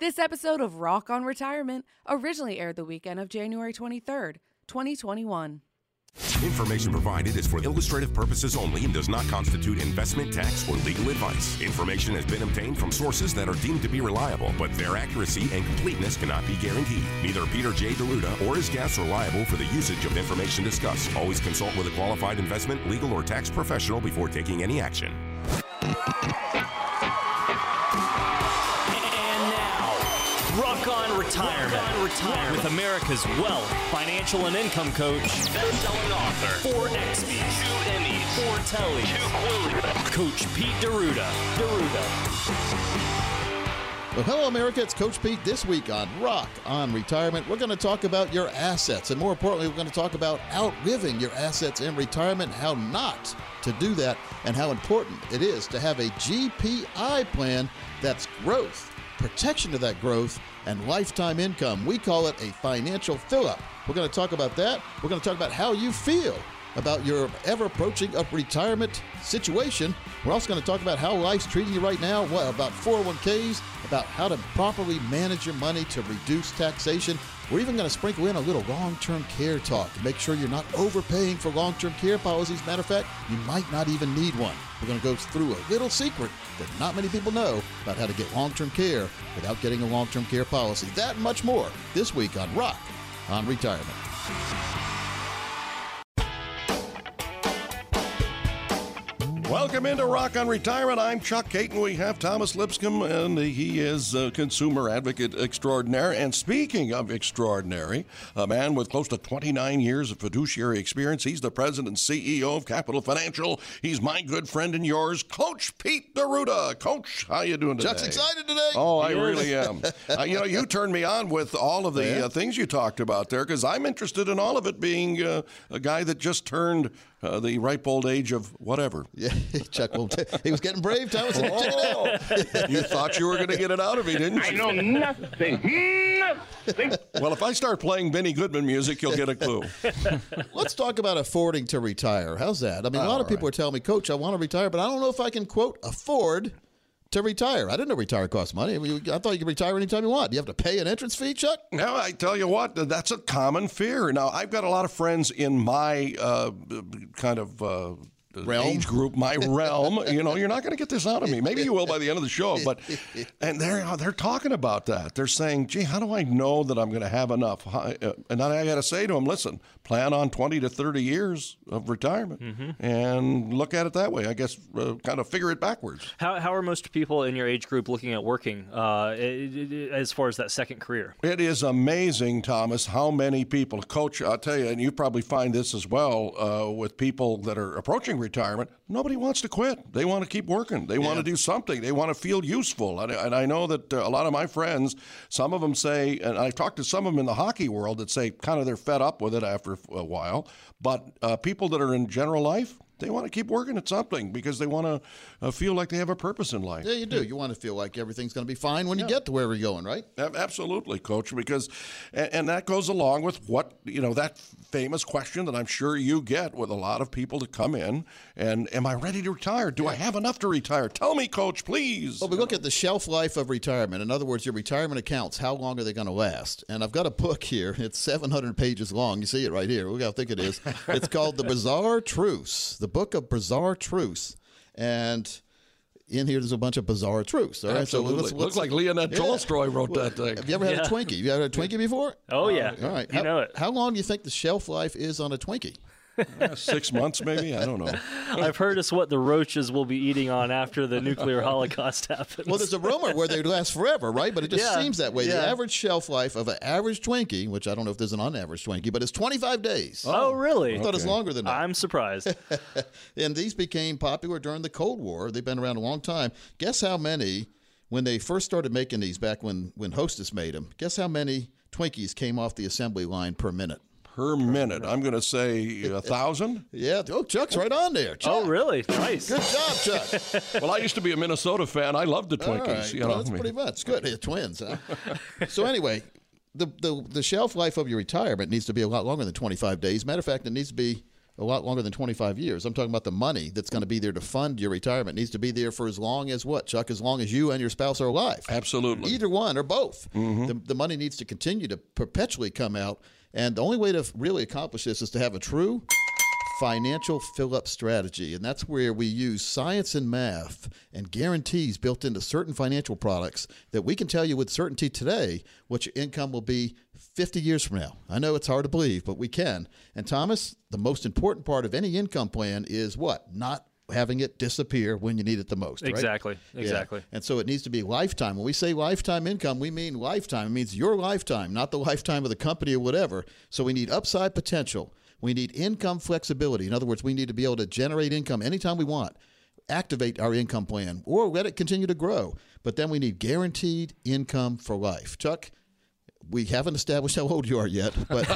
This episode of Rock on Retirement originally aired the weekend of January 23rd, 2021. Information provided is for illustrative purposes only and does not constitute investment, tax, or legal advice. Information has been obtained from sources that are deemed to be reliable, but their accuracy and completeness cannot be guaranteed. Neither Peter J. D'Arruda or his guests are liable for the usage of information discussed. Always consult with a qualified investment, legal, or tax professional before taking any action. Retirement, Retirement with America's wealth, financial, and income coach, best-selling author, four XBs, two Emmys, four Tellys, two Quillies, Coach Pete D'Arruda. D'Arruda. Well, hello, America. It's Coach Pete. This week on Rock on Retirement, we're going to talk about your assets. And more importantly, we're going to talk about outliving your assets in retirement, how not to do that, and how important it is to have a GPI plan that's growth, protection of that growth, and lifetime income. We call it a financial fill up. We're going to talk about that. We're going to talk about how you feel about your ever approaching up retirement situation. We're also going to talk about how life's treating you right now, what about 401ks, about how to properly manage your money to reduce taxation. We're even going to sprinkle in a little long term care talk to make sure you're not overpaying for long term care policies. Matter of fact, you might not even need one. We're going to go through a little secret that not many people know about how to get long term care without getting a long term care policy. That much more this week on Rock on Retirement. Welcome into Rock on Retirement. I'm Chuck Kaiton. We have Thomas Lipscomb, and he is a consumer advocate extraordinaire. And speaking of extraordinary, a man with close to 29 years of fiduciary experience. He's the president and CEO of Capital Financial. He's my good friend and yours, Coach Pete D'Arruda. Coach, how you doing today? Chuck's excited today. Oh, I really am. uh, you know, you turned me on with all of the Yeah. uh, things you talked about there because I'm interested in all of it. Being uh, a guy that just turned uh, the ripe old age of whatever. Yeah, Chuck won't. T- he was getting brave, Thomas. Check it out. Oh, you thought you were going to get it out of me, didn't you? I know nothing. Nothing. Well, if I start playing Benny Goodman music, you'll get a clue. Let's talk about affording to retire. How's that? I mean, a lot of people are telling me, Coach, I want to retire, but I don't know if I can quote afford to retire. I didn't know retire costs money. I, thought you could retire anytime you want. You have to pay an entrance fee, Chuck? Now, I tell you what, that's a common fear. Now, I've got a lot of friends in my uh, kind of. Uh, Realm? age group, my realm. You know, you're not going to get this out of me. Maybe you will by the end of the show, but and they're they're talking about that. They're saying, "Gee, how do I know that I'm going to have enough?" How- uh, And I got to say to them, "Listen, plan on 20 to 30 years of retirement, and look at it that way. I guess uh, kind of figure it backwards." How, how are most people in your age group looking at working uh, as far as that second career? It is amazing, Thomas, how many people, Coach, I'll tell you, and you probably find this as well uh, with people that are approaching retirement, nobody wants to quit. They want to keep working. They want to do something. They want to feel useful. And, and I know that uh, a lot of my friends, some of them say, and I've talked to some of them in the hockey world that say kind of they're fed up with it after a while, but uh, people that are in general life, they want to keep working at something because they want to uh, feel like they have a purpose in life. Yeah, you do. You want to feel like everything's going to be fine when you get to where we're going, right? Absolutely, coach, because and, and that goes along with what you know that famous question that I'm sure you get with a lot of people that come in and am I ready to retire? Do I have enough to retire? Tell me, coach, please. Well, we look at the shelf life of retirement. In other words, your retirement accounts, how long are they going to last? And I've got a book here. It's 700 pages long. You see it right here. Look how thick it is. It's called The Bizarre Truce. the book of bizarre truths. And in here, there's a bunch of bizarre truths. All right, Absolutely. Looks like Leonid Tolstoy wrote that thing. Have you ever had Yeah. a Twinkie? You ever had a Twinkie before? Oh, yeah. All right. You how, know it. How long do you think the shelf life is on a Twinkie? Uh, Six months, maybe. I don't know. I've heard it's what the roaches will be eating on after the nuclear holocaust happens. Well, there's a rumor where they last forever, right? But it just Yeah, seems that way. The average shelf life of an average Twinkie, which I don't know if there's an unaverage Twinkie, but it's 25 days. oh, really? I thought it was longer than that. I'm surprised. and these became popular during the Cold War. They've been around a long time. Guess how many, when they first started making these back when, when Hostess made them, guess how many Twinkies came off the assembly line per minute? Per minute, I'm going to say a thousand. Yeah. Oh, Chuck's right on there. Oh, Chuck. oh, really? Nice. Good job, Chuck. Well, I used to be a Minnesota fan. I loved the All Twinkies. right. You Well, know, that's I mean- pretty much good. Yeah, twins, huh? so anyway, the, the the shelf life of your retirement needs to be a lot longer than 25 days. Matter of fact, it needs to be a lot longer than 25 years. I'm talking about the money that's going to be there to fund your retirement it needs to be there for as long as what, Chuck? As long as you and your spouse are alive. Absolutely. Either one or both. Mm-hmm. The, the money needs to continue to perpetually come out. And the only way to really accomplish this is to have a true financial fill up strategy. And that's where we use science and math and guarantees built into certain financial products that we can tell you with certainty today what your income will be 50 years from now. I know it's hard to believe, but we can. And Thomas, the most important part of any income plan is what? Not having it disappear when you need it the most. right? Exactly. Yeah. Exactly. And so it needs to be lifetime. When we say lifetime income, we mean lifetime. It means your lifetime, not the lifetime of the company or whatever. So we need upside potential. We need income flexibility. In other words, we need to be able to generate income anytime we want, activate our income plan, or let it continue to grow. But then we need guaranteed income for life. Chuck, we haven't established how old you are yet, but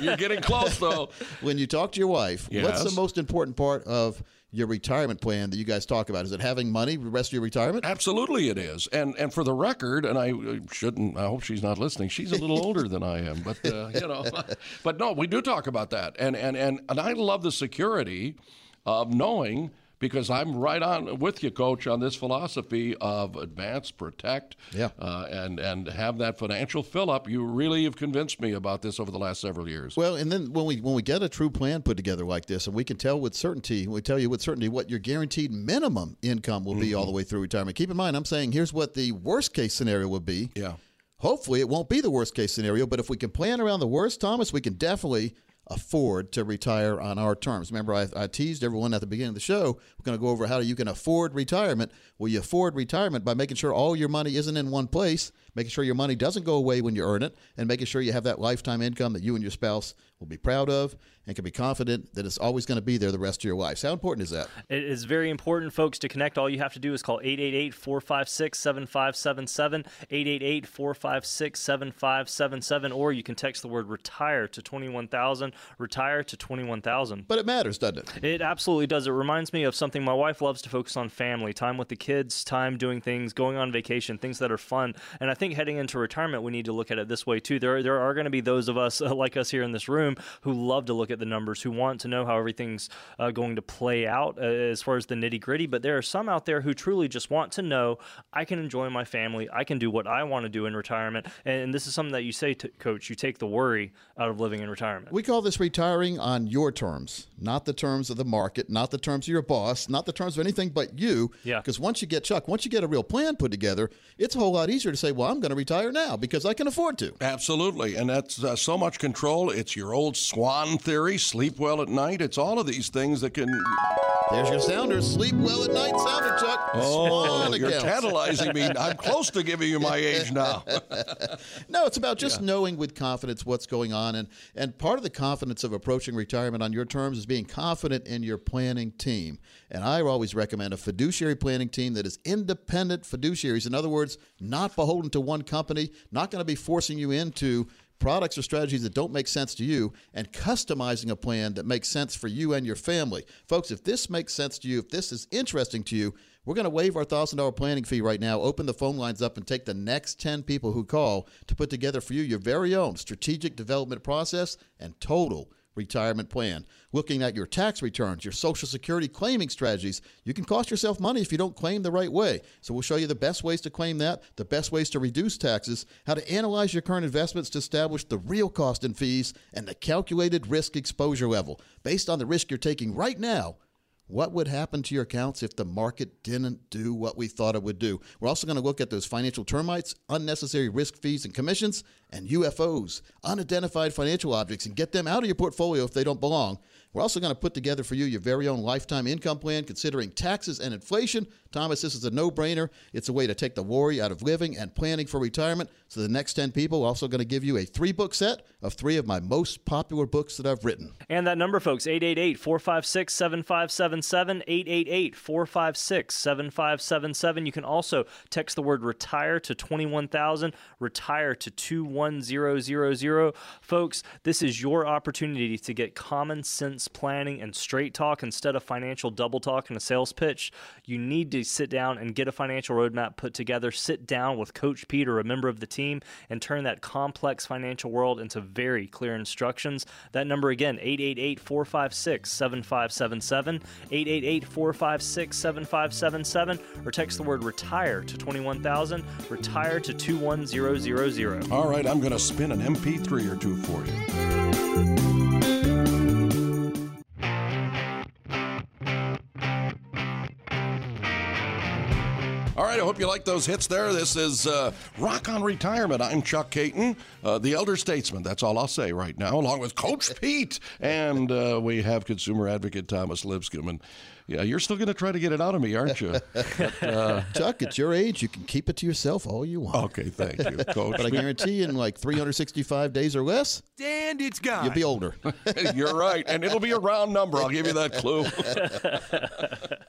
You're getting close, though. when you talk to your wife, what's the most important part of your retirement plan that you guys talk about? Is it having money the rest of your retirement? Absolutely, it is. And and for the record, and I uh, shouldn't. I hope she's not listening. She's a little older than I am, but uh, you know. But no, we do talk about that, and and and and I love the security of knowing. Because I'm right on with you, Coach, on this philosophy of advance, protect, Yeah. uh, and and have that financial fill up. You really have convinced me about this over the last several years. Well, and then when we when we get a true plan put together like this, and we can tell with certainty, we tell you with certainty what your guaranteed minimum income will be all the way through retirement. Keep in mind, I'm saying here's what the worst case scenario would be. yeah. Hopefully, it won't be the worst case scenario, but if we can plan around the worst, Thomas, we can definitely afford to retire on our terms. Remember, I, I teased everyone at the beginning of the show. We're going to go over how you can afford retirement. Well, you afford retirement by making sure all your money isn't in one place, making sure your money doesn't go away when you earn it, and making sure you have that lifetime income that you and your spouse will be proud of and can be confident that it's always going to be there the rest of your life. So how important is that? It is very important, folks, to connect. All you have to do is call 888 456 7577, 888 456 7577, or you can text the word retire to 21000, retire to 21000. But it matters, doesn't it? It absolutely does. It reminds me of something my wife loves to focus on family, time with the kids, time doing things, going on vacation, things that are fun. And I think heading into retirement, we need to look at it this way too. There, there are going to be those of us uh, like us here in this room who love to look at the numbers, who want to know how everything's uh, going to play out uh, as far as the nitty gritty. But there are some out there who truly just want to know I can enjoy my family, I can do what I want to do in retirement. And this is something that you say, to, Coach, you take the worry out of living in retirement. We call this retiring on your terms, not the terms of the market, not the terms of your boss, not the terms of anything but you. Yeah. Because once you get Chuck, once you get a real plan put together, it's a whole lot easier to say, "Well, I'm going to retire now because I can afford to." Absolutely, and that's uh, so much control. It's your old swan theory: sleep well at night. It's all of these things that can. There's your sounder. Sleep well at night, sounder Chuck. Oh, you're tantalizing me. I'm close to giving you my age now. No, it's about just knowing with confidence what's going on, and and part of the confidence of approaching retirement on your terms is being confident in your planning team. And I always recommend a fiduciary planning team that is independent fiduciaries. In other words, not beholden to one company, not going to be forcing you into products or strategies that don't make sense to you and customizing a plan that makes sense for you and your family. Folks, if this makes sense to you, if this is interesting to you, we're going to waive our $1,000 planning fee right now, open the phone lines up, and take the next 10 people who call to put together for you your very own strategic development process and total retirement plan. Looking at your tax returns, your Social Security claiming strategies, you can cost yourself money if you don't claim the right way. So we'll show you the best ways to claim that, the best ways to reduce taxes, how to analyze your current investments to establish the real cost and fees, and the calculated risk exposure level. Based on the risk you're taking right now, what would happen to your accounts if the market didn't do what we thought it would do? We're also going to look at those financial termites, unnecessary risk fees and commissions, and UFOs, unidentified financial objects, and get them out of your portfolio if they don't belong. We're also going to put together for you your very own lifetime income plan considering taxes and inflation. Thomas, this is a no brainer. It's a way to take the worry out of living and planning for retirement. So, the next 10 people are also going to give you a three book set of three of my most popular books that I've written. And that number, folks, 888 456 7577, 888 456 7577. You can also text the word retire to 21000, retire to 21000. Folks, this is your opportunity to get common sense planning, and straight talk instead of financial double talk and a sales pitch, you need to sit down and get a financial roadmap put together. Sit down with Coach Peter, a member of the team, and turn that complex financial world into very clear instructions. That number again, 888 456 7577, 888 456 7577, or text the word retire to 21000, retire to 21000. All right, I'm going to spin an MP3 or two for you. Hope you like those hits there. This is uh, Rock on Retirement. I'm Chuck Kaiton, uh, the elder statesman. That's all I'll say right now, along with Coach Pete. And uh, we have consumer advocate Thomas Lipscomb. And yeah, you're still going to try to get it out of me, aren't you? Uh, Chuck, at your age, you can keep it to yourself all you want. okay, thank you, Coach. But I guarantee in like 365 days or less, And it's gone. you'll be older. You're right. And it'll be a round number. I'll give you that clue.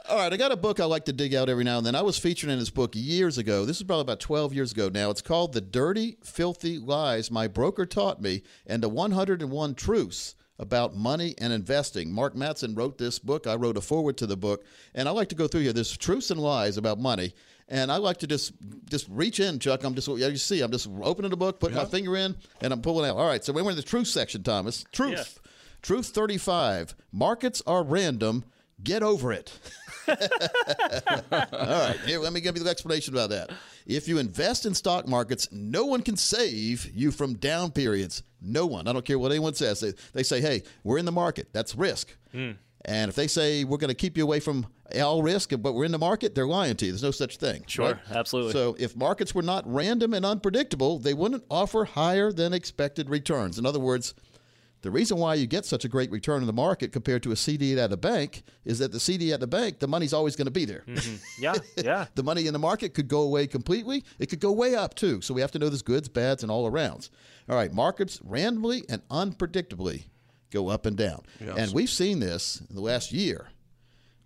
All right, I got a book I like to dig out every now and then. I was featured in this book years ago. This is probably about 12 years ago now. It's called The Dirty, Filthy Lies My Broker Taught Me and the 101 Truths About Money and Investing. Mark Matson wrote this book. I wrote a forward to the book. And I like to go through here. There's truths and lies about money. And I like to just just reach in, Chuck. I'm just, you see, I'm just opening the book, putting my finger in, and I'm pulling out. All right, so we're in the truth section, Thomas. Truth. Truth 35. Markets are random. Get over it. All right, here, let me give you the explanation about that. If you invest in stock markets, no one can save you from down periods. No one. I don't care what anyone says. They, they say, hey, we're in the market. That's risk. Hmm. And if they say we're going to keep you away from all risk, but we're in the market, they're lying to you. There's no such thing. Sure, right? absolutely. So if markets were not random and unpredictable, they wouldn't offer higher than expected returns. In other words, the reason why you get such a great return in the market compared to a CD at a bank is that the CD at the bank, the money's always going to be there. Mm-hmm. Yeah, yeah. the money in the market could go away completely. It could go way up too. So we have to know there's goods, bads, and all arounds. All right, markets randomly and unpredictably go up and down. And we've seen this in the last year.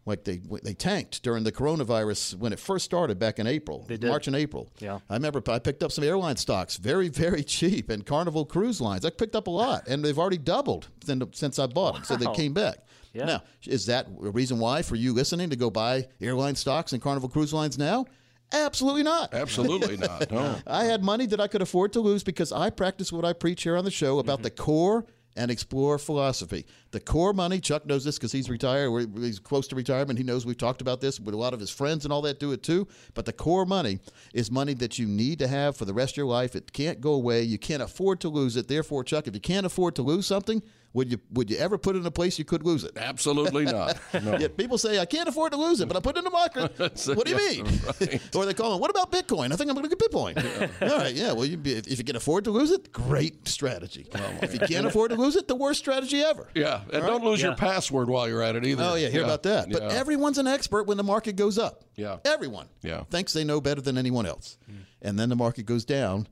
Like they they tanked during the coronavirus when it first started back in April, did. March and April. Yeah. I remember I picked up some airline stocks, very very cheap, and Carnival Cruise Lines. I picked up a lot, and they've already doubled since, since I bought them. So they came back. Yeah. Now, is that a reason why for you listening to go buy airline stocks and Carnival Cruise Lines now? Absolutely not. Absolutely not. No. I had money that I could afford to lose because I practice what I preach here on the show about mm-hmm. the core and explore philosophy. The core money, Chuck knows this because he's retired. He's close to retirement. He knows we've talked about this with a lot of his friends and all that do it too. But the core money is money that you need to have for the rest of your life. It can't go away. You can't afford to lose it. Therefore, Chuck, if you can't afford to lose something, would you would you ever put it in a place you could lose it? Absolutely not. No. Yet people say I can't afford to lose it, but I put it in the market. what do you mean? or they call it, what about Bitcoin? I think I'm going to get Bitcoin. All right, yeah. Well, you, if, if you can afford to lose it, great strategy. if you can't afford to lose it, the worst strategy ever. Yeah, and don't lose your password while you're at it either. Oh yeah, hear about that. But yeah. everyone's an expert when the market goes up. Yeah. everyone. Yeah. thinks they know better than anyone else, hmm. and then the market goes down,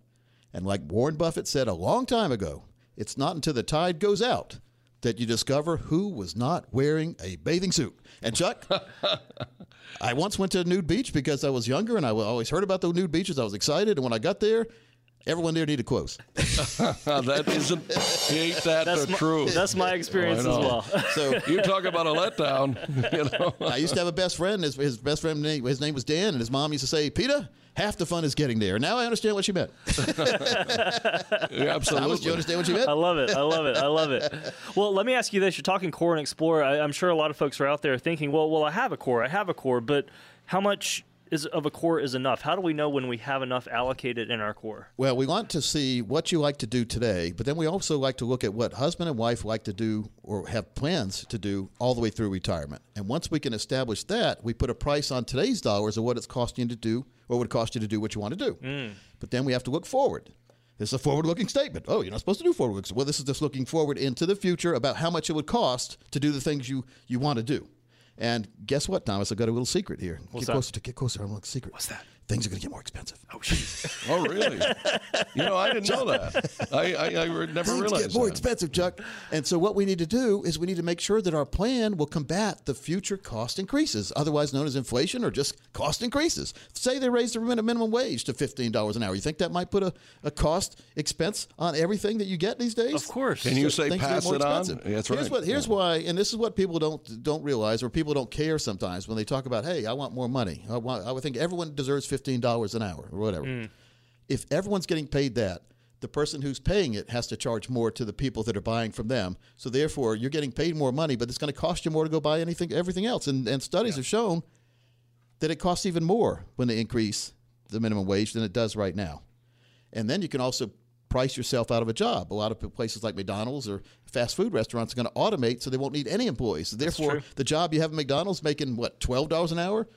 and like Warren Buffett said a long time ago, it's not until the tide goes out that you discover who was not wearing a bathing suit. And Chuck. I once went to a nude beach because I was younger and I always heard about the nude beaches. I was excited, and when I got there, everyone there needed clothes. that isn't ain't that That's the my, truth. that's my experience as know. well. So you talk about a letdown. You know. I used to have a best friend. His, his best friend, name, his name was Dan, and his mom used to say, "Peter, half the fun is getting there." Now I understand what she meant. Yeah, Thomas, do you understand what she meant? I love it. I love it. I love it. Well, let me ask you this: You're talking core and explore. I, I'm sure a lot of folks are out there thinking, "Well, well, I have a core. I have a core, but how much is of a core is enough? How do we know when we have enough allocated in our core?" Well, we want to see what you like to do today, but then we also like to look at what husband and wife like to do or have plans to do all the way through retirement. And once we can establish that, we put a price on today's dollars of what it's costing you to do or what it cost you to do what you want to do. Mm. But then we have to look forward. This is a forward-looking statement. Oh, you're not supposed to do forward. Looking. Well, this is just looking forward into the future about how much it would cost to do the things you you want to do. And guess what, Thomas? I've got a little secret here. get that? closer. To, get closer. I'm a secret. What's that? Things are going to get more expensive. Oh, jeez. Oh, really? you know, I didn't know that. I, I, I never Things realized get more that. expensive, Chuck. And so, what we need to do is we need to make sure that our plan will combat the future cost increases, otherwise known as inflation or just cost increases. Say they raise the minimum wage to fifteen dollars an hour. You think that might put a, a cost expense on everything that you get these days? Of course. Can you say things get pass more it on? expensive. That's here's right. What, here's Yeah. why, and this is what people don't don't realize, or people don't care sometimes when they talk about, "Hey, I want more money. I want. I would think everyone deserves fifteen dollars an hour or whatever." Hmm. If everyone's getting paid that, the person who's paying it has to charge more to the people that are buying from them. So therefore, you're getting paid more money, but it's going to cost you more to go buy anything, everything else. And and studies have shown that it costs even more when they increase the minimum wage than it does right now. And then you can also price yourself out of a job. A lot of places like McDonald's or fast food restaurants are going to automate so they won't need any employees. So therefore, the job you have at McDonald's making what twelve dollars an hour.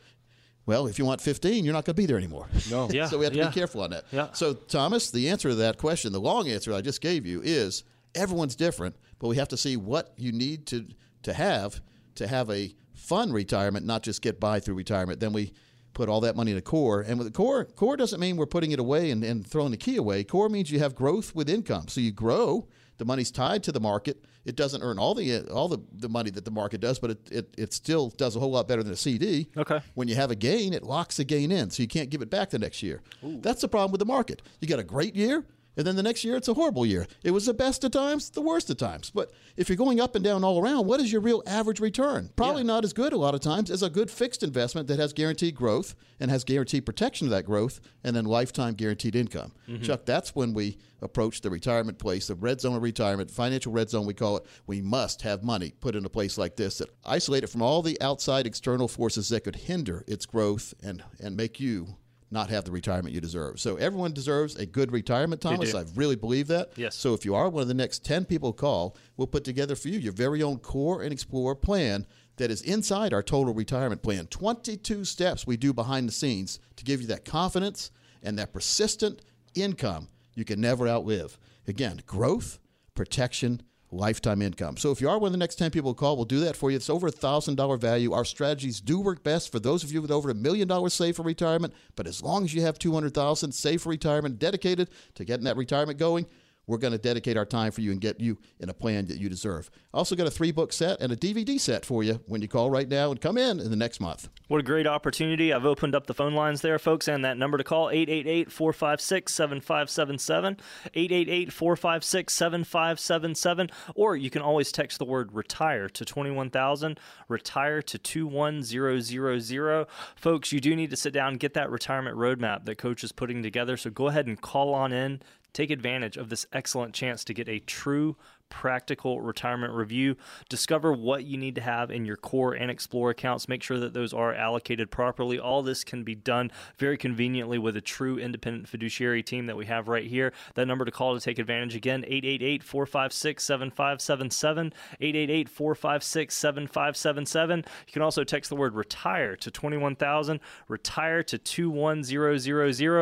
Well, if you want 15, you're not going to be there anymore. No. Yeah, so we have to yeah. be careful on that. Yeah. So, Thomas, the answer to that question, the long answer I just gave you is everyone's different, but we have to see what you need to to have to have a fun retirement, not just get by through retirement. Then we put all that money in a core. And with the core, core doesn't mean we're putting it away and, and throwing the key away. Core means you have growth with income. So you grow. The money's tied to the market. It doesn't earn all the all the, the money that the market does, but it, it, it still does a whole lot better than a CD. Okay. When you have a gain, it locks the gain in, so you can't give it back the next year. That's the problem with the market. You got a great year, and then the next year it's a horrible year. It was the best of times, the worst of times. But if you're going up and down all around, what is your real average return? Probably not as good a lot of times as a good fixed investment that has guaranteed growth and has guaranteed protection of that growth and then lifetime guaranteed income. Mm-hmm. Chuck, that's when we approach the retirement place, the red zone of retirement, financial red zone, we call it. We must have money put in a place like this that isolate it from all the outside external forces that could hinder its growth and, and make you not have the retirement you deserve. So everyone deserves a good retirement, Thomas. I really believe that. Yes. So if you are one of the next 10 people call, we'll put together for you your very own core and explore plan that is inside our total retirement plan. 22 steps we do behind the scenes to give you that confidence and that persistent income you can never outlive. Again, growth, protection, lifetime income. So if you are one of the next 10 people to call, we'll do that for you. It's over a $1,000 value. Our strategies do work best for those of you with over a million dollars saved for retirement, but as long as you have 200,000 saved for retirement dedicated to getting that retirement going, we're going to dedicate our time for you and get you in a plan that you deserve. Also got a three book set and a DVD set for you when you call right now and come in in the next month. What a great opportunity. I've opened up the phone lines there, folks, and that number to call 888 456 7577. 888 456 7577. Or you can always text the word retire to 21000, retire to 21000. Folks, you do need to sit down get that retirement roadmap that Coach is putting together. So go ahead and call on in. Take advantage of this excellent chance to get a true practical retirement review. Discover what you need to have in your core and explore accounts. Make sure that those are allocated properly. All this can be done very conveniently with a true independent fiduciary team that we have right here. That number to call to take advantage again 888 456 7577. 888 456 7577. You can also text the word retire to 21000, retire to 21000.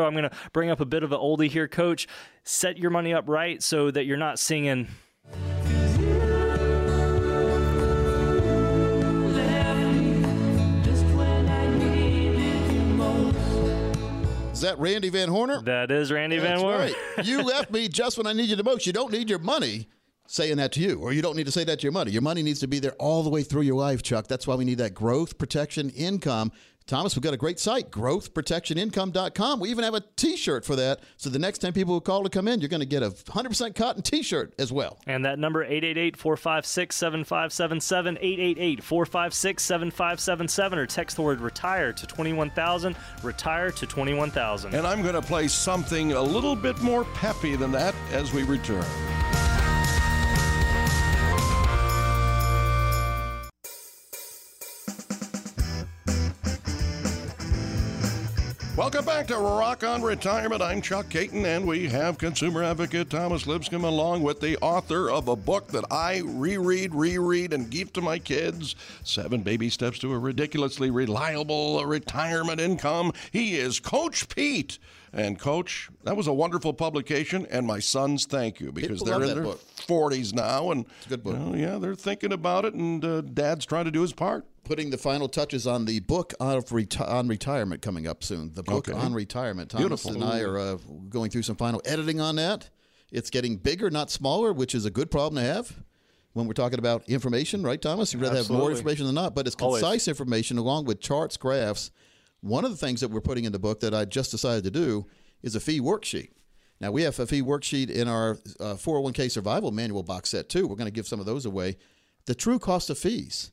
I'm going to bring up a bit of an oldie here, coach. Set your money up right so that you're not singing. Is that Randy VanWarmer? That is Randy VanWarmer. Right. You left me just when I need you the most. You don't need your money saying that to you, or you don't need to say that to your money. Your money needs to be there all the way through your life, Chuck. That's why we need that growth protection income. Thomas, we've got a great site, growthprotectionincome.com. We even have a t shirt for that. So the next 10 people who call to come in, you're going to get a 100% cotton t shirt as well. And that number 888-456-7577, 888-456-7577 or text the word retire to 21000, retire to 21000. And I'm going to play something a little bit more peppy than that as we return. Welcome back to Rock on Retirement. I'm Chuck Kaiton, and we have consumer advocate Thomas Lipscomb along with the author of a book that I reread, reread, and give to my kids Seven Baby Steps to a Ridiculously Reliable Retirement Income. He is Coach Pete. And coach, that was a wonderful publication, and my sons thank you because People they're in their book. 40s now, and a good book. you know, yeah, they're thinking about it, and uh, Dad's trying to do his part. Putting the final touches on the book of reti- on retirement coming up soon. The book Okay. on retirement. Thomas Beautiful. and I are uh, going through some final editing on that. It's getting bigger, not smaller, which is a good problem to have when we're talking about information, right, Thomas? You'd rather have more information than not, but it's Always. concise information along with charts, graphs. One of the things that we're putting in the book that I just decided to do is a fee worksheet. Now, we have a fee worksheet in our uh, 401k survival manual box set, too. We're going to give some of those away. The true cost of fees.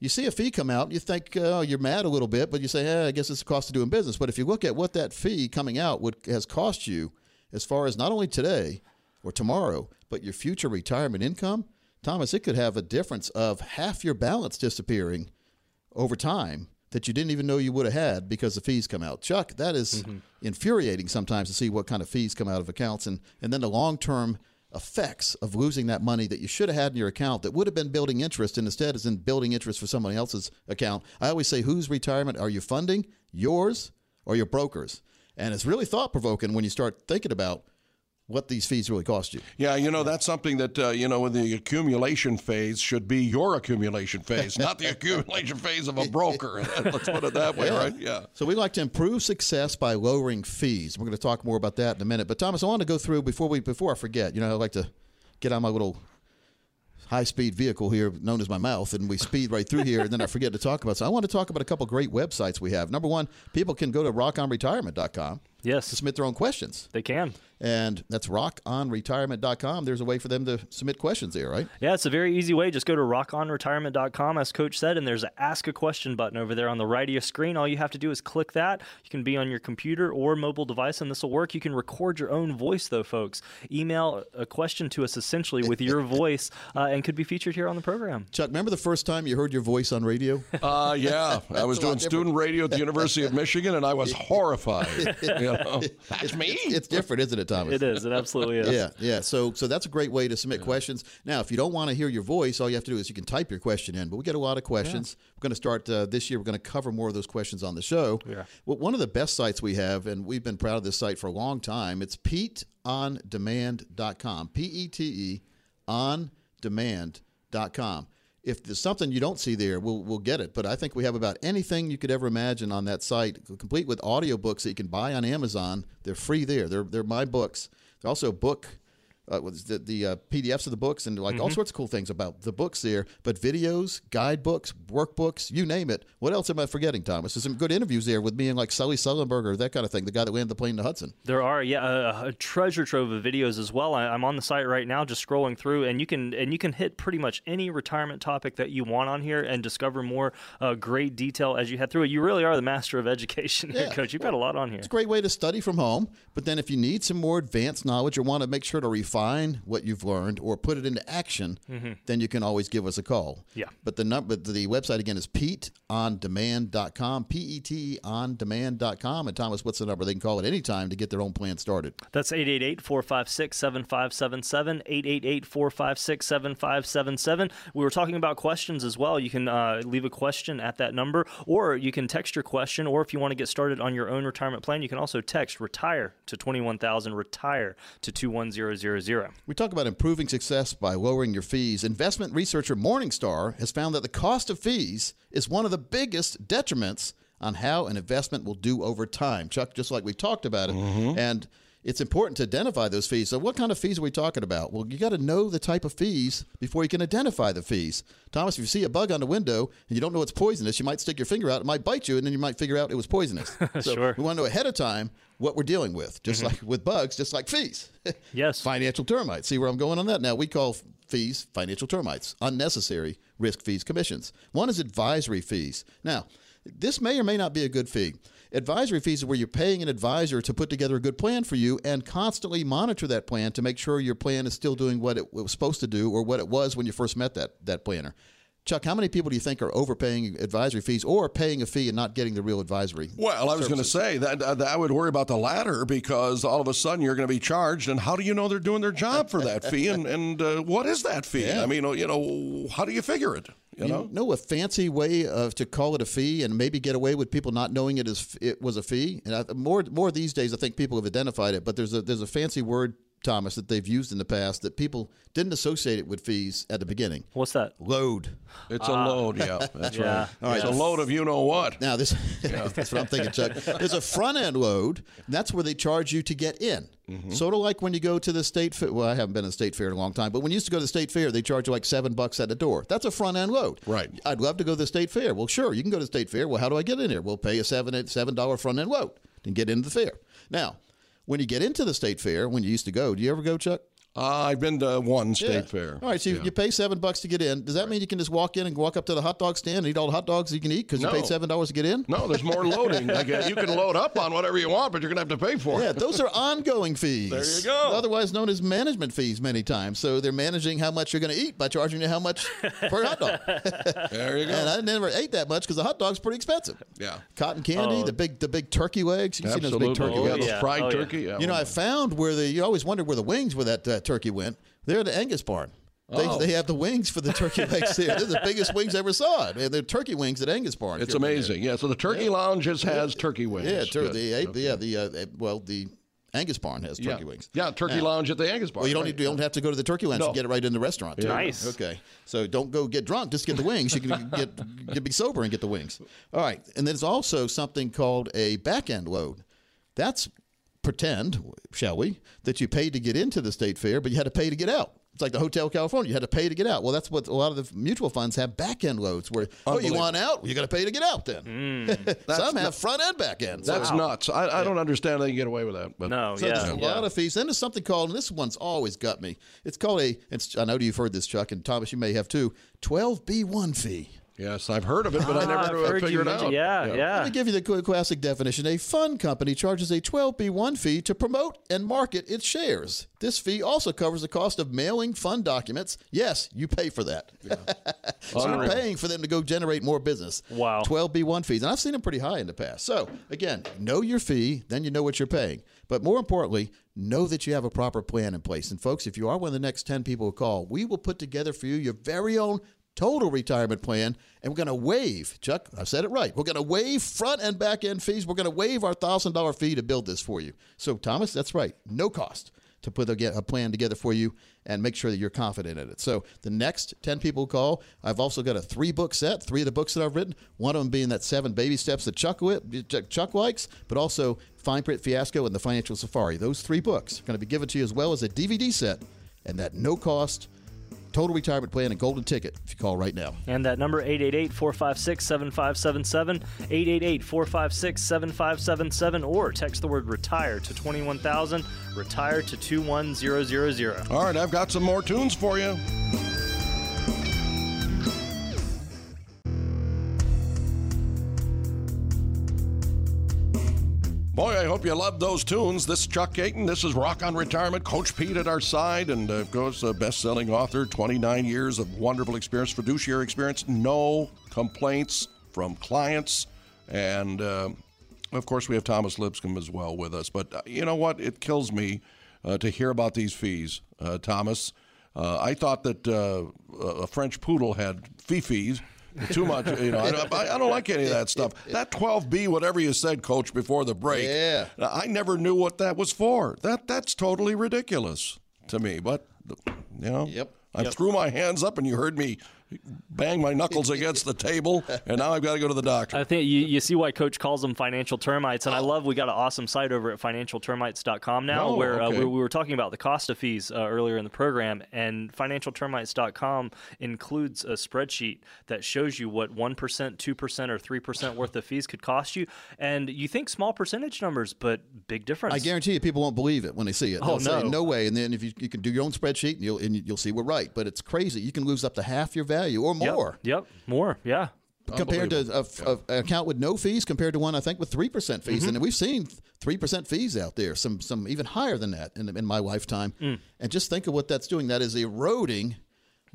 You see a fee come out, you think uh, you're mad a little bit, but you say, eh, I guess it's the cost of doing business. But if you look at what that fee coming out would, has cost you, as far as not only today or tomorrow, but your future retirement income, Thomas, it could have a difference of half your balance disappearing over time that you didn't even know you would have had because the fees come out. Chuck, that is mm-hmm. infuriating sometimes to see what kind of fees come out of accounts and, and then the long term effects of losing that money that you should have had in your account that would have been building interest and instead is in building interest for somebody else's account. I always say, whose retirement are you funding? Yours or your broker's? And it's really thought provoking when you start thinking about what these fees really cost you. Yeah, you know, that's something that, uh, you know, in the accumulation phase should be your accumulation phase, not the accumulation phase of a broker. Let's put it that way, right? Yeah. So we like to improve success by lowering fees. We're going to talk more about that in a minute. But Thomas, I want to go through before we before I forget. You know, I like to get on my little high speed vehicle here, known as my mouth, and we speed right through here, and then I forget to talk about. So I want to talk about a couple great websites we have. Number one, people can go to rockonretirement.com to Yes, submit their own questions, they can. And that's rockonretirement.com. There's a way for them to submit questions there, right? Yeah, it's a very easy way. Just go to rockonretirement.com, as Coach said, and there's an Ask a Question button over there on the right of your screen. All you have to do is click that. You can be on your computer or mobile device, and this will work. You can record your own voice, though, folks. Email a question to us essentially with your voice, uh, and could be featured here on the program. Chuck, remember the first time you heard your voice on radio? Uh, yeah. I was doing student radio at the University of Michigan, and I was horrified. You know, that's me. It's different, isn't it, Thomas? It is. It absolutely is. Yeah, yeah. So, so that's a great way to submit questions. Now, if you don't want to hear your voice, all you have to do is you can type your question in. But we get a lot of questions. We're going to start uh, this year. We're going to cover more of those questions on the show. Yeah. Well, one of the best sites we have, and we've been proud of this site for a long time. It's PeteOnDemand.com. P E T E on demand.com. If there's something you don't see there, we'll, we'll get it. But I think we have about anything you could ever imagine on that site, complete with audiobooks that you can buy on Amazon. They're free there. They're, they're my books. They're also book uh, the, the uh, PDFs of the books and like all sorts of cool things about the books there. But videos, guidebooks, workbooks, you name it. What else am I forgetting, Thomas? There's some good interviews there with me and like Sully Sullenberger, that kind of thing, the guy that landed the plane to Hudson. There are, yeah, a, a treasure trove of videos as well. I, I'm on the site right now, just scrolling through, and you can and you can hit pretty much any retirement topic that you want on here and discover more uh, great detail as you head through it. You really are the master of education, here, Yeah. Coach. You've got a lot on here. It's a great way to study from home. But then if you need some more advanced knowledge or want to make sure to refine what you've learned or put it into action, then you can always give us a call. Mm-hmm. Yeah. But the number, the website again is PeteOnDemand.com, P E T E on demand.com. And Thomas, what's the number? They can call at any time to get their own plan started. That's 888-456-7577, 888-456-7577. We were talking about questions as well. You can uh, leave a question at that number, or you can text your question, or if you want to get started on your own retirement plan, you can also text RETIRE to 21000, RETIRE to 21000. We talk about improving success by lowering your fees. Investment researcher Morningstar has found that the cost of fees is one of the biggest detriments on how an investment will do over time. Chuck, just like we talked about it. Mm-hmm. And it's important to identify those fees. So, what kind of fees are we talking about? Well, you got to know the type of fees before you can identify the fees. Thomas, if you see a bug on the window and you don't know it's poisonous, you might stick your finger out, it might bite you, and then you might figure out it was poisonous. So, Sure. we want to know ahead of time what we're dealing with, just mm-hmm. like with bugs, just like fees. Yes. financial termites. See where I'm going on that? Now, we call fees financial termites, unnecessary risk fees, commissions. One is advisory fees. Now, this may or may not be a good fee. Advisory fees are where you're paying an advisor to put together a good plan for you and constantly monitor that plan to make sure your plan is still doing what it was supposed to do or what it was when you first met that, that planner. Chuck, how many people do you think are overpaying advisory fees or paying a fee and not getting the real advisory? Well, I was going to say that, that I would worry about the latter because all of a sudden you're going to be charged, and how do you know they're doing their job for that fee? And and uh, what is that fee? I mean, you know, how do you figure it? You know? know a fancy way of to call it a fee and maybe get away with people not knowing it as it was a fee. And I, more more these days, I think people have identified it. But there's a there's a fancy word, Thomas, that they've used in the past that people didn't associate it with fees at the beginning. What's that? Load. It's a load, yeah. That's Yeah. right. All right. It's a load of you know what. Now this that's what I'm thinking, Chuck. There's a front end load. And that's where they charge you to get in. Mm-hmm. Sort of like when you go to the state fair. Well, I haven't been to the state fair in a long time, but when you used to go to the state fair, they charge you like seven bucks at the door. That's a front end load. Right. I'd love to go to the state fair. Well, sure, you can go to the state fair. Well, how do I get in here? We'll pay a seven seven dollar front end load and get into the fair. Now, when you get into the state fair, when you used to go, do you ever go, Chuck? Uh, I've been to one state Yeah. fair. All right, so you, Yeah. you pay seven bucks to get in. Does that mean you can just walk in and walk up to the hot dog stand and eat all the hot dogs you can eat because you paid seven dollars to get in? No, there's more loading. Like, uh, you can load up on whatever you want, but you're going to have to pay for it. Yeah, those are ongoing fees. There you go. Otherwise known as management fees many times. So they're managing how much you're going to eat by charging you how much per hot dog. There you go. And I never ate that much because the hot dog's pretty expensive. yeah. Cotton candy, Oh. the big the big turkey legs. You see those Absolutely. big turkey Oh, yeah, those yeah. fried Oh, turkey. Yeah. You know, I found where the you always wondered where the wings were that uh, turkey went. They're at the Angus barn. They, Oh. they have the wings for the turkey legs there. They're the biggest wings I ever saw. They're the turkey wings at Angus barn. it's If you're ever there. amazing. Yeah. So the Turkey Lounge just has turkey wings. Yeah, tur- Good. the yeah the uh, well the Angus barn has turkey yeah. wings. Yeah, Turkey Now- Lounge at the Angus Barn. Well, you don't right. need you don't have to go to the turkey lounge. You No. can get it right in the restaurant. Too. Nice. Okay. So don't go get drunk. Just get the wings. You can get, get be sober and get the wings. All right. And then there's also something called a back end load. That's pretend, shall we, that you paid to get into the state fair, but you had to pay to get out. It's like the Hotel California. You had to pay to get out. Well, that's what a lot of the mutual funds have back end loads where, oh, you want out? Well, you got to pay to get out then. Hmm. Some have front and back end. That's So- nuts. I, I don't understand how you get away with that. But No, so yeah. there's a yeah. lot of fees. Then there's something called, and this one's always got me. It's called a, it's, I know you've heard this, Chuck, and Thomas, you may have too, 12B1 fee. Yes, I've heard of it, but I Ah, never I've heard figured it mention- out. Yeah, yeah. Let me give you the classic definition. A fund company charges a 12B1 fee to promote and market its shares. This fee also covers the cost of mailing fund documents. Yes, you pay for that. so you're paying for them to go generate more business. Wow. 12B1 fees. And I've seen them pretty high in the past. So, again, know your fee, then you know what you're paying. But more importantly, know that you have a proper plan in place. And, folks, if you are one of the next 10 people who call, we will put together for you your very own total retirement plan. And we're going to waive, Chuck, I said it right. We're going to waive front and back end fees. We're going to waive our $1,000 fee to build this for you. So, Thomas, that's right. No cost to put a, a plan together for you and make sure that you're confident in it. So the next 10 people call, I've also got a three book set, three of the books that I've written, one of them being that seven baby steps that Chuck, Chuck likes, but also Fine Print Fiasco and the Financial Safari. Those three books are going to be given to you as well as a DVD set and that no cost total retirement plan and golden ticket if you call right now. And that number 888-456-7577, 888-456-7577 or text the word retire to 21000, retire to 21000. All right, I've got some more tunes for you. Boy, I hope you loved those tunes. This is Chuck Kaiton. This is Rock on Retirement. Coach Pete at our side, and uh, of course, a best-selling author. 29 years of wonderful experience, fiduciary experience. No complaints from clients, and uh, of course, we have Thomas Lipscomb as well with us. But uh, you know what? It kills me uh, to hear about these fees, uh, Thomas. Uh, I thought that a French poodle had fee fees. Too much, you know. I, I don't like any of that stuff. That 12B, whatever you said, Coach, before the break. Yeah. I never knew what that was for. That that's totally ridiculous to me. But you know, Yep. I threw my hands up, and you heard me bang my knuckles against the table, and now I've got to go to the doctor. I think you, you see why Coach calls them financial termites, and I love we got an awesome site over at financialtermites.com now, Oh, where uh, we, we were talking about the cost of fees uh, earlier in the program, and financialtermites.com includes a spreadsheet that shows you what one percent, two percent, or three percent worth of fees could cost you, and you think small percentage numbers, but big difference. I guarantee you, people won't believe it when they see it. Oh, They'll say, no. no way. And then if you, you can do your own spreadsheet, and you'll and you'll see we're right. But it's crazy. You can lose up to half your value or Yep, more. Yep, more. Yeah. compared to a, a- an account with no fees compared to one I think with three percent fees, Mm-hmm. and we've seen three percent fees out there, some some even higher than that in, in my lifetime. Mm. And just think of what that's doing. That is eroding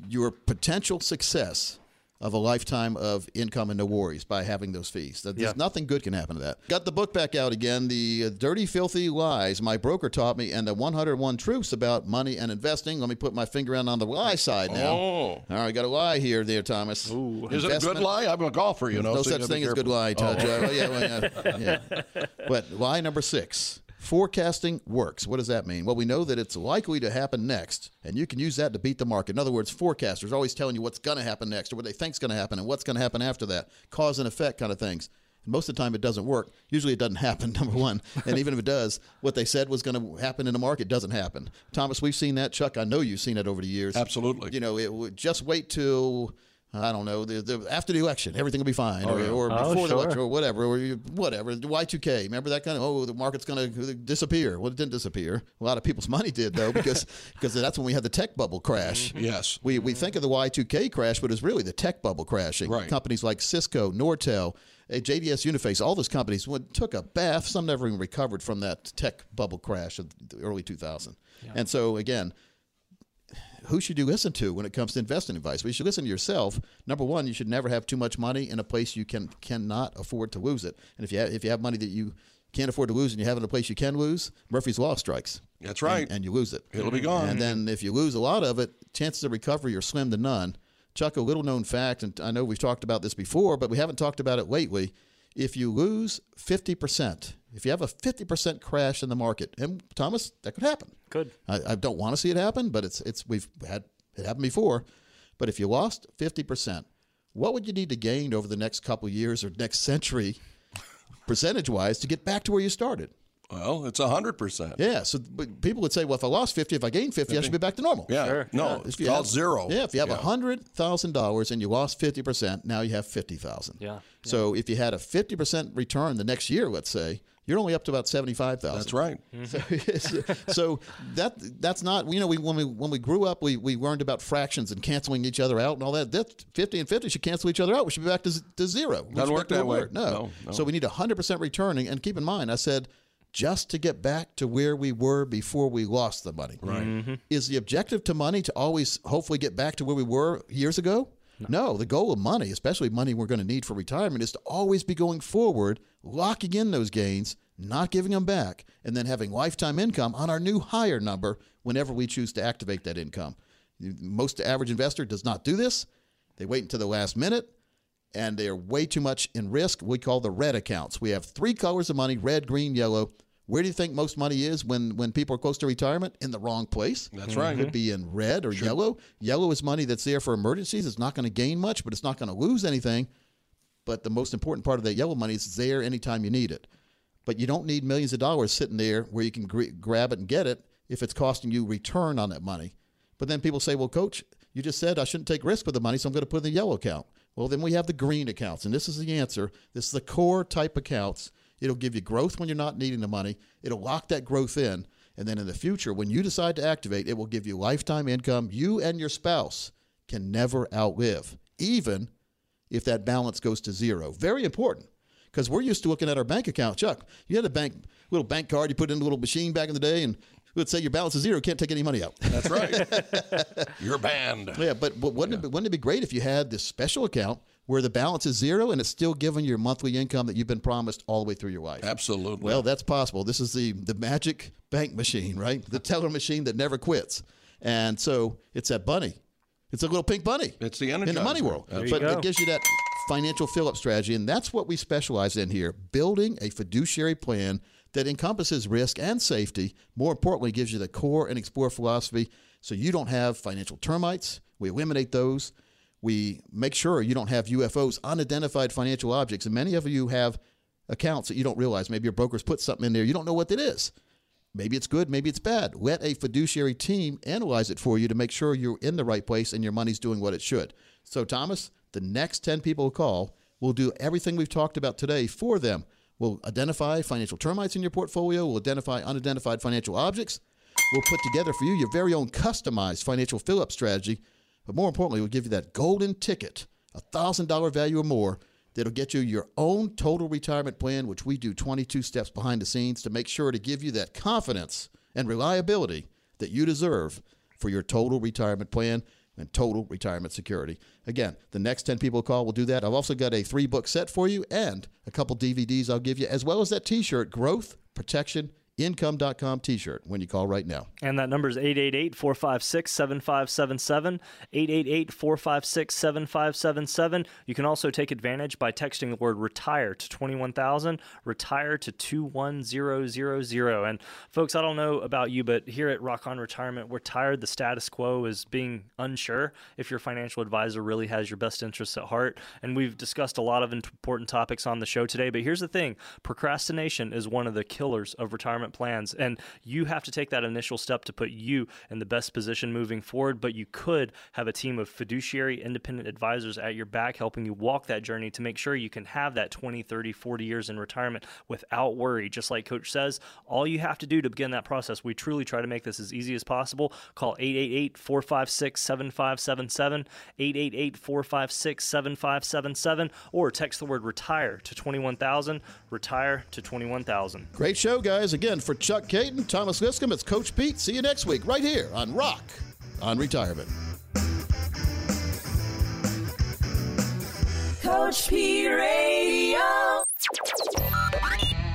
your potential success of a lifetime of income and no worries by having those fees. There's Yeah. nothing good can happen to that. Got the book back out again, The uh, Dirty Filthy Lies My Broker Taught Me and the 101 Truths About Money and Investing. Let me put my finger in on the lie side now. Oh. All right, got a lie here there, Thomas. Ooh, Is it a good lie? I'm a golfer, you know. no so such thing as good lie, Todd. Oh. Yeah, well, yeah, yeah. But lie number six. Forecasting works. What does that mean? Well, we know that it's likely to happen next, and you can use that to beat the market. In other words, forecasters are always telling you what's going to happen next or what they think's going to happen and what's going to happen after that, cause and effect kind of things. And most of the time, it doesn't work. Usually, it doesn't happen. Number one, and even if it does, what they said was going to happen in the market doesn't happen. Thomas, we've seen that. Chuck, I know you've seen it over the years. Absolutely. You know, it would just wait till I don't know the, the after the election, everything will be fine, or, yeah. or Oh, before the election, or whatever, or you- whatever. Y two K, remember that kind of oh the market's going to disappear. Well, it didn't disappear. A lot of people's money did though, because because that's when we had the tech bubble crash. Yes. We, we think of the Y2K crash, but it's really the tech bubble crashing. Right. Companies like Cisco, Nortel, uh, JDS Uniphase, all those companies went, took a bath. Some never even recovered from that tech bubble crash of the early 2000. And so, again, who should you listen to when it comes to investing advice? Well, you should listen to yourself. Number one, you should never have too much money in a place you can cannot afford to lose it. And if you have, if you have money that you can't afford to lose and you have it in a place you can lose, Murphy's law strikes. That's right. And, and you lose it. It'll be gone. And then if you lose a lot of it, chances of recovery are slim to none. Chuck, a little known fact, and I know we've talked about this before, but we haven't talked about it lately. If you lose 50%, if you have a 50% crash in the market, and Thomas, that could happen. Could. I, I don't want to see it happen, but it's it's we've had it happen before. But if you lost 50%, what would you need to gain over the next couple years or next century, percentage wise, to get back to where you started? Well, it's hundred percent. Yeah, so but people would say, well, if I lost 50, if I gained 50, I should be back to normal. Yeah. Sure. No, If it's you called have- zero. Yeah, if you have a Yeah. hundred thousand dollars and you lost fifty percent, now you have fifty thousand. Yeah. So if you had a fifty percent return the next year, let's say, you're only up to about seventy five thousand. That's right. So, so that that's not you know we when we when we grew up we, we learned about fractions and canceling each other out and all that. That fifty and fifty should cancel each other out. We should be back to, to zero. We Doesn't work that way. were. No. No, no. So we need hundred percent returning. And keep in mind, I said just to get back to where we were before we lost the money. Right. Mm-hmm. Is the objective to money to always hopefully get back to where we were years ago? No. the goal of money, especially money we're going to need for retirement, is to always be going forward, locking in those gains, not giving them back, and then having lifetime income on our new higher number whenever we choose to activate that income. Most average investor does not do this. They wait until the last minute and they are way too much in risk. We call the red accounts. We have three colors of money red, green, yellow. Where do you think most money is when, when people are close to retirement? In the wrong place. That's right. It could be in red or yellow. Yellow is money that's there for emergencies. It's not going to gain much, but it's not going to lose anything. But the most important part of that yellow money is there anytime you need it. But you don't need millions of dollars sitting there where you can gr- grab it and get it if it's costing you return on that money. But then people say, well, coach, you just said I shouldn't take risk with the money, so I'm going to put it in the yellow account. Well, then we have the green accounts, and this is the answer. This is the core type accounts. It'll give you growth when you're not needing the money. It'll lock that growth in. And then in the future, when you decide to activate, it will give you lifetime income you and your spouse can never outlive, even if that balance goes to zero. Very important because we're used to looking at our bank account. Chuck, you had a bank little bank card you put in a little machine back in the day, and let's say your balance is zero, can't take any money out. That's right. You're banned. yeah, but, but wouldn't, it, wouldn't it be great if you had this special account where the balance is zero and it's still giving your monthly income that you've been promised all the way through your life? Absolutely. Well, that's possible. This is the the magic bank machine, right? The teller machine that never quits. And so it's that bunny. It's a little pink bunny. It's the energy in the money world. There you but go. it gives you that financial fill-up strategy, and that's what we specialize in here: building a fiduciary plan that encompasses risk and safety. More importantly, gives you the core and explore philosophy, so you don't have financial termites. We eliminate those. We make sure you don't have UFOs, unidentified financial objects, and many of you have accounts that you don't realize. Maybe your broker's put something in there you don't know what it is. Maybe it's good, maybe it's bad. Let a fiduciary team analyze it for you to make sure you're in the right place and your money's doing what it should. So, Thomas, the next 10 people who call will do everything we've talked about today for them. We'll identify financial termites in your portfolio, we'll identify unidentified financial objects. We'll put together for you your very own customized financial fill up strategy. But more importantly, we'll give you that golden ticket, a $1,000 value or more, that'll get you your own total retirement plan, which we do 22 steps behind the scenes to make sure to give you that confidence and reliability that you deserve for your total retirement plan. and total retirement security. Again, the next 10 people call will do that. I've also got a three book set for you and a couple DVDs I'll give you, as well as that t shirt, Growth, Protection, income.com t-shirt when you call right now. And that number is 888-456-7577, 888-456-7577. You can also take advantage by texting the word retire to 21000, retire to 21000. And folks, I don't know about you, but here at Rock On Retirement, we're tired the status quo is being unsure if your financial advisor really has your best interests at heart. And we've discussed a lot of important topics on the show today, but here's the thing, procrastination is one of the killers of retirement plans. And you have to take that initial step to put you in the best position moving forward. But you could have a team of fiduciary independent advisors at your back helping you walk that journey to make sure you can have that 20, 30, 40 years in retirement without worry. Just like Coach says, all you have to do to begin that process, we truly try to make this as easy as possible. Call 888 456 7577, 888 456 7577, or text the word retire to 21000. Retire to 21000. Great show, guys. Again, for Chuck Kaiton, Thomas Liscombe, it's Coach Pete. See you next week right here on Rock on Retirement. Coach P Radio.